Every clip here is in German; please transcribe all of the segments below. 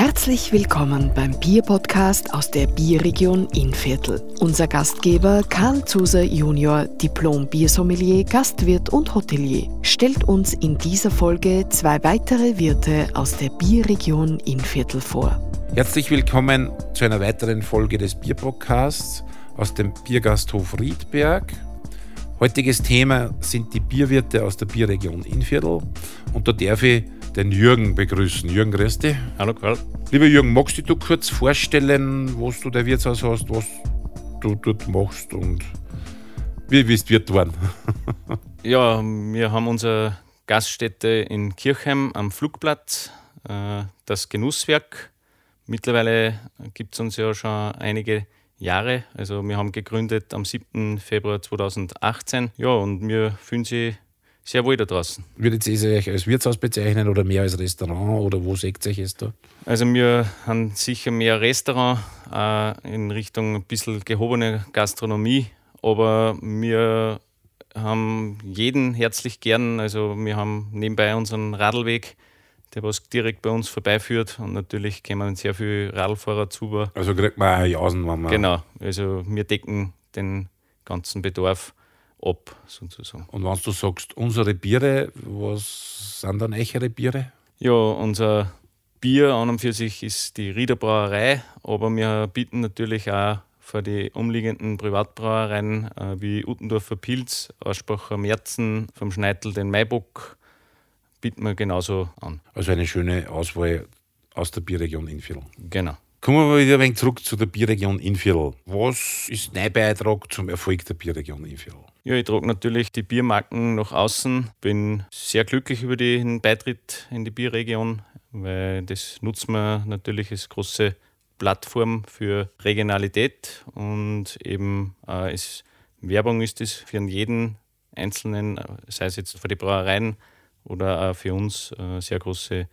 Herzlich willkommen beim Bierpodcast aus der Bierregion Innviertel. Unser Gastgeber Karl Zuser Junior, Diplom-Biersommelier, Gastwirt und Hotelier, stellt uns in dieser Folge zwei weitere Wirte aus der Bierregion Innviertel vor. Herzlich willkommen zu einer weiteren Folge des Bierpodcasts aus dem Biergasthof Riedberg. Heutiges Thema sind die Bierwirte aus der Bierregion Innviertel und da darf ich den Jürgen begrüßen. Jürgen, grüß dich. Hallo Karl. Lieber Jürgen, magst du dich kurz vorstellen, was du der Wirtshaus hast, was du dort machst und wie bist du Wirt geworden? ja, wir haben unsere Gaststätte in Kirchheim am Flugplatz, äh, das Genusswerk. Mittlerweile gibt es uns ja schon einige Jahre. Also wir haben gegründet am 7. Februar 2018. Ja, und wir fühlen sich sehr wohl da draußen. Würdet ihr euch als Wirtshaus bezeichnen oder mehr als Restaurant oder wo seht ihr euch es da? Also wir haben sicher mehr Restaurant äh, in Richtung ein bisschen gehobene Gastronomie, aber wir haben jeden herzlich gern. Also wir haben nebenbei unseren Radlweg, der was direkt bei uns vorbeiführt und natürlich kommen sehr viele Radlfahrer zu. Also kriegt man auch Jausen, wenn man... Genau, also wir decken den ganzen Bedarf ab, sozusagen. Und wenn du sagst, unsere Biere, was sind dann eure Biere? Ja, unser Bier an und für sich ist die Rieder Brauerei, aber wir bieten natürlich auch für die umliegenden Privatbrauereien äh, wie Uttendorfer Pilz, Ausspracher Merzen, vom Schneitel den Maibock, bieten wir genauso an. Also eine schöne Auswahl aus der Bierregion Innviertel. Genau. Kommen wir wieder ein wenig zurück zu der Bierregion Innviertel. Was ist dein Beitrag zum Erfolg der Bierregion Innviertel? Ja, ich trage natürlich die Biermarken nach außen. Bin sehr glücklich über den Beitritt in die Bierregion, weil das nutzen wir natürlich als große Plattform für Regionalität und eben äh, ist, Werbung ist es für jeden Einzelnen, sei es jetzt für die Brauereien oder auch für uns, äh, sehr große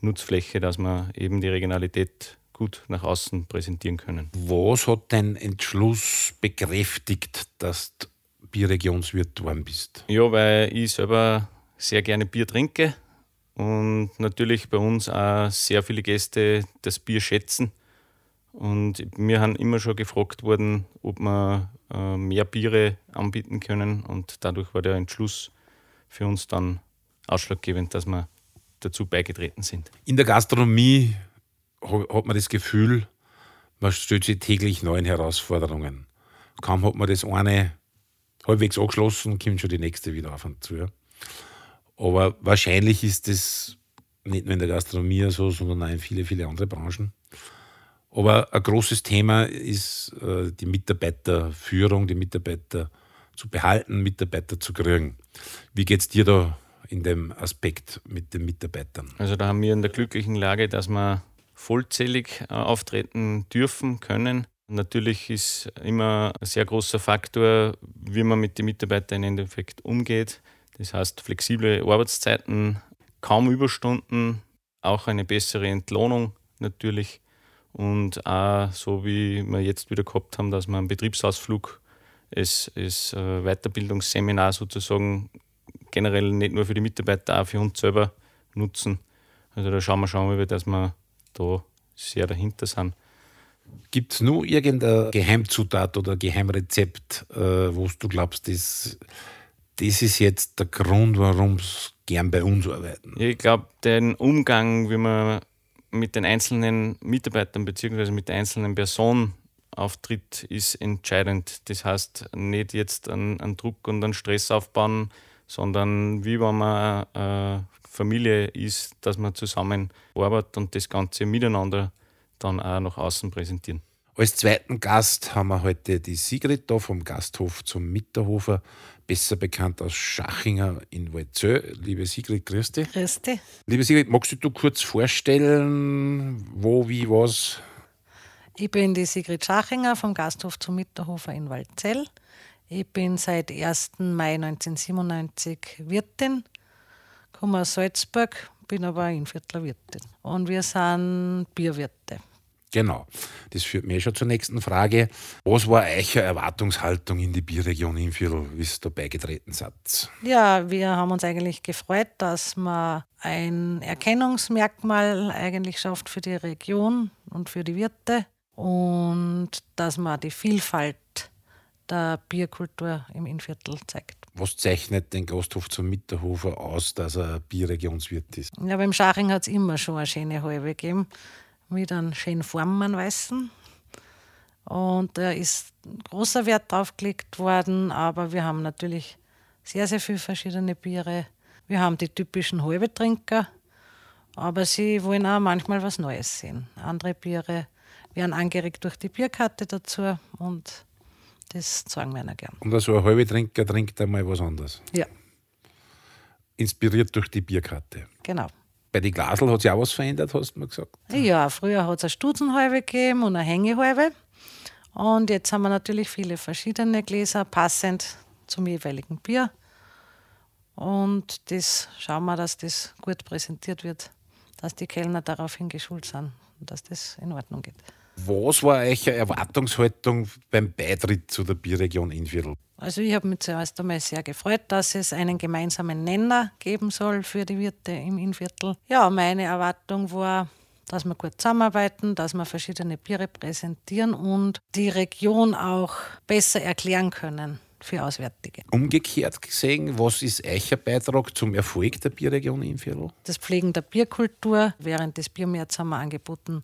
Nutzfläche, dass man eben die Regionalität gut nach außen präsentieren können. Was hat dein Entschluss bekräftigt, dass du Bierregionswirt geworden bist? Ja, weil ich selber sehr gerne Bier trinke und natürlich bei uns auch sehr viele Gäste das Bier schätzen. Und wir haben immer schon gefragt worden, ob wir äh, mehr Biere anbieten können. Und dadurch war der Entschluss für uns dann ausschlaggebend, dass wir dazu beigetreten sind. In der Gastronomie hat man das Gefühl, man stellt sich täglich neuen Herausforderungen. Kaum hat man das eine halbwegs angeschlossen, kommt schon die nächste wieder auf und zu. Aber wahrscheinlich ist das nicht nur in der Gastronomie so, sondern auch in viele, viele andere Branchen. Aber ein großes Thema ist äh, die Mitarbeiterführung, die Mitarbeiter zu behalten, Mitarbeiter zu kriegen. Wie geht es dir da in dem Aspekt mit den Mitarbeitern? Also da haben wir in der glücklichen Lage, dass wir vollzählig äh, auftreten dürfen, können. Natürlich ist immer ein sehr großer Faktor, wie man mit den Mitarbeitern im Endeffekt umgeht. Das heißt, flexible Arbeitszeiten, kaum Überstunden, auch eine bessere Entlohnung natürlich. Und auch so wie wir jetzt wieder gehabt haben, dass wir einen Betriebsausflug als, als äh, Weiterbildungsseminar sozusagen generell nicht nur für die Mitarbeiter, auch für uns selber nutzen. Also da schauen wir schon, dass wir da sehr dahinter sind. Gibt es nur irgendeine Geheimzutat oder Geheimrezept, äh, wo du glaubst, das, das ist jetzt der Grund, warum sie gern bei uns arbeiten? Ich glaube, den Umgang, wie man mit den einzelnen Mitarbeitern bzw. mit der einzelnen Person auftritt, ist entscheidend. Das heißt, nicht jetzt einen, einen Druck und einen Stress aufbauen, sondern wie wenn man eine Familie ist, dass man zusammen arbeitet und das Ganze miteinander dann auch nach außen präsentieren. Als zweiten Gast haben wir heute die Sigrid da vom Gasthof zum Mitterhofer, besser bekannt als Schachinger in Waldzö. Liebe Sigrid, grüß dich. Grüß dich. Liebe Sigrid, magst du dir kurz vorstellen, wo, wie, was? Ich bin die Sigrid Schachinger vom Gasthof zum Mitterhofer in Waldzell. Ich bin seit 1. Mai 1997 Wirtin, komme aus Salzburg, bin aber in Viertler Wirtin. Und wir sind Bierwirte. Genau. Das führt mir schon zur nächsten Frage. Was war eure Erwartungshaltung in die Bierregion Innviertel, wie es da beigetreten seid? Ja, wir haben uns eigentlich gefreut, dass man ein Erkennungsmerkmal eigentlich schafft für die Region und für die Wirte und dass man die Vielfalt der Bierkultur im Innviertel zeigt. Was zeichnet den Gasthof zum Mitterhofer aus, dass er Bierregionswirt ist? Ja, beim Schaching hat es immer schon eine schöne Halbe gegeben mit einem schönen Formenweißen. Und da ist großer Wert drauf gelegt worden, aber wir haben natürlich sehr, sehr viele verschiedene Biere. Wir haben die typischen Halbetrinker, aber sie wollen auch manchmal was Neues sehen. Andere Biere werden angeregt durch die Bierkarte dazu und das sagen wir ihnen gern. Und also ein Halbetrinker trinkt einmal was anderes? Ja. Inspiriert durch die Bierkarte? Genau. Bei den Glasel hat sich auch was verändert, hast du mir gesagt? Ja, früher hat es eine Stutzenhalbe gegeben und eine Hängehalbe. Und jetzt haben wir natürlich viele verschiedene Gläser, passend zum jeweiligen Bier. Und das schauen wir, dass das gut präsentiert wird, dass die Kellner daraufhin geschult sind und dass das in Ordnung geht. Was war eure Erwartungshaltung beim Beitritt zu der Bierregion Innviertel? Also ich habe mich zuerst einmal sehr gefreut, dass es einen gemeinsamen Nenner geben soll für die Wirte im Innviertel. Ja, meine Erwartung war, dass wir gut zusammenarbeiten, dass wir verschiedene Biere präsentieren und die Region auch besser erklären können für Auswärtige. Umgekehrt gesehen, was ist euer Beitrag zum Erfolg der Bierregion Innviertel? Das Pflegen der Bierkultur. Während des Biermärz haben wir angeboten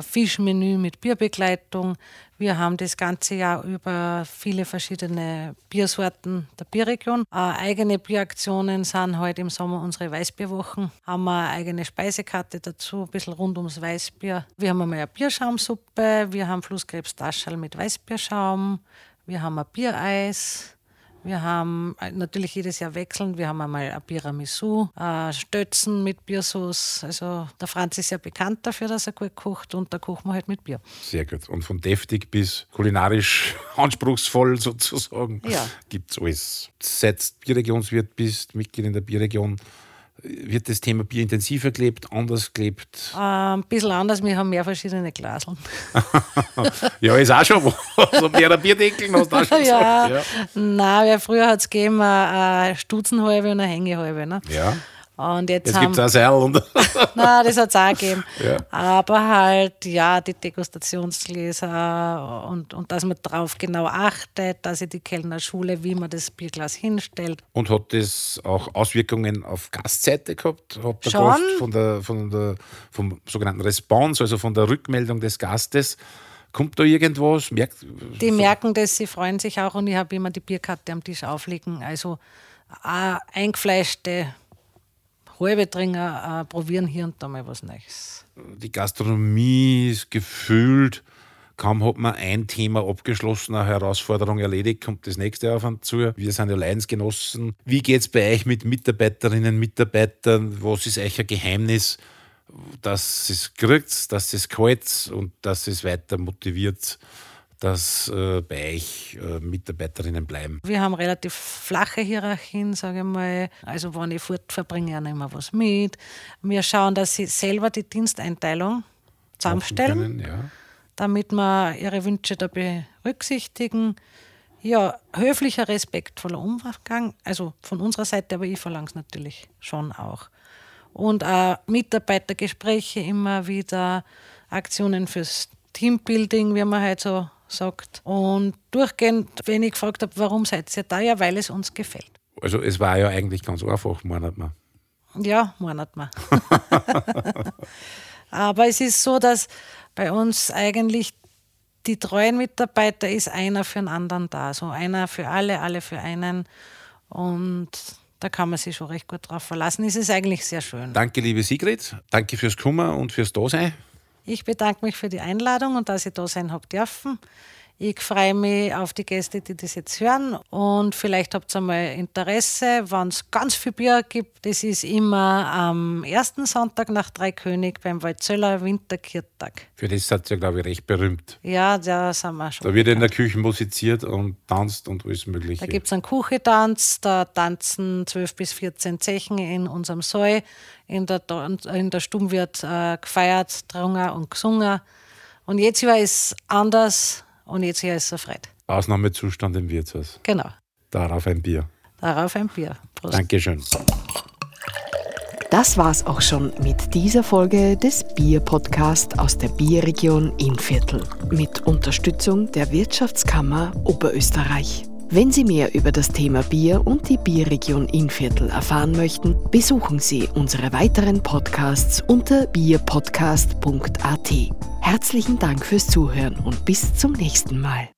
Fischmenü mit Bierbegleitung. Wir haben das ganze Jahr über viele verschiedene Biersorten der Bierregion. Äh, eigene Bieraktionen sind heute im Sommer unsere Weißbierwochen. Haben wir eine eigene Speisekarte dazu, ein bisschen rund ums Weißbier. Wir haben einmal eine Bierschaumsuppe, wir haben Flusskrebstaschel mit Weißbierschaum, wir haben ein Biereis. Wir haben äh, natürlich jedes Jahr wechselnd. Wir haben einmal ein Biramisu, ein Stötzen mit Biersauce. Also der Franz ist ja bekannt dafür, dass er gut kocht und da kochen wir halt mit Bier. Sehr gut. Und von deftig bis kulinarisch anspruchsvoll sozusagen ja. gibt es alles. Seit Bierregionswirt bist, Mitglied in der Bierregion, wird das Thema Bier intensiver gelebt, anders gelebt? Äh, ein bisschen anders, wir haben mehr verschiedene Glaseln. ja, ist auch schon was. So mehr Bierdeckeln hast du auch schon ja. gesagt. Ja. Nein, früher hat es gegeben eine Stutzenhalbe und eine Hängehalbe. Ne? Ja. Und jetzt jetzt gibt es auch Seil. Nein, das hat es auch gegeben. Ja. Aber halt, ja, die Degustationsgläser und, und dass man darauf genau achtet, dass ich die Kellnerschule, wie man das Bierglas hinstellt. Und hat das auch Auswirkungen auf Gastseite gehabt? Hat der Schon. Gast von der, von der, vom sogenannten Response, also von der Rückmeldung des Gastes, Kommt da irgendwas? Merkt, die merken das, sie freuen sich auch und ich habe immer die Bierkarte am Tisch auflegen. Also äh, eingefleischte Halbetringer äh, probieren hier und da mal was Neues. Die Gastronomie ist gefühlt, kaum hat man ein Thema abgeschlossen, eine Herausforderung erledigt, kommt das nächste auf und zu. Wir sind ja Leidensgenossen. Wie geht es bei euch mit Mitarbeiterinnen, Mitarbeitern? Was ist euch ein Geheimnis, dass es kriegt, dass es kalt und dass es weiter motiviert? Dass äh, bei euch äh, Mitarbeiterinnen bleiben? Wir haben relativ flache Hierarchien, sage ich mal. Also wenn ich fort verbringe, nehmen wir was mit. Wir schauen, dass sie selber die Diensteinteilung zusammenstellen, können, ja. damit wir ihre Wünsche da berücksichtigen. Ja, höflicher, respektvoller Umgang, also von unserer Seite, aber ich verlange es natürlich schon auch. Und auch Mitarbeitergespräche immer wieder, Aktionen fürs Teambuilding, wie man halt so sagt. Und durchgehend, wenn ich gefragt habe, warum seid ihr da? Ja, weil es uns gefällt. Also es war ja eigentlich ganz einfach, meint man. Ja, meint man. Aber es ist so, dass bei uns eigentlich die treuen Mitarbeiter ist einer für den anderen da. So einer für alle, alle für einen. Und da kann man sich schon recht gut drauf verlassen. Es ist eigentlich sehr schön. Danke, liebe Sigrid. Danke fürs Kummer und fürs Dasein. Ich bedanke mich für die Einladung und dass ich da sein habe dürfen. Ich freue mich auf die Gäste, die das jetzt hören. Und vielleicht habt ihr einmal Interesse, wenn es ganz viel Bier gibt. Das ist immer am ersten Sonntag nach Dreikönig beim Waldzöller Winterkirtag. Für das seid ihr, glaube ich, recht berühmt. Ja, da sind wir schon. Da wird in der Küche musiziert und tanzt und alles Mögliche. Da gibt es einen Kuchetanz, da tanzen 12 bis 14 Zechen in unserem Saal. In der, in der Stube wird äh, gefeiert, drungen und gesungen. Und jetzt Jahr ist anders und jetzt Jahr ist es erfreut. Ausnahmezustand im Wirtshaus. Genau. Darauf ein Bier. Darauf ein Bier. Prost. Dankeschön. Das war's auch schon mit dieser Folge des Bier-Podcast aus der Bierregion Innviertel mit Unterstützung der Wirtschaftskammer Oberösterreich. Wenn Sie mehr über das Thema Bier und die Bierregion Innviertel erfahren möchten, besuchen Sie unsere weiteren Podcasts unter bierpodcast.at. Herzlichen Dank fürs Zuhören und bis zum nächsten Mal.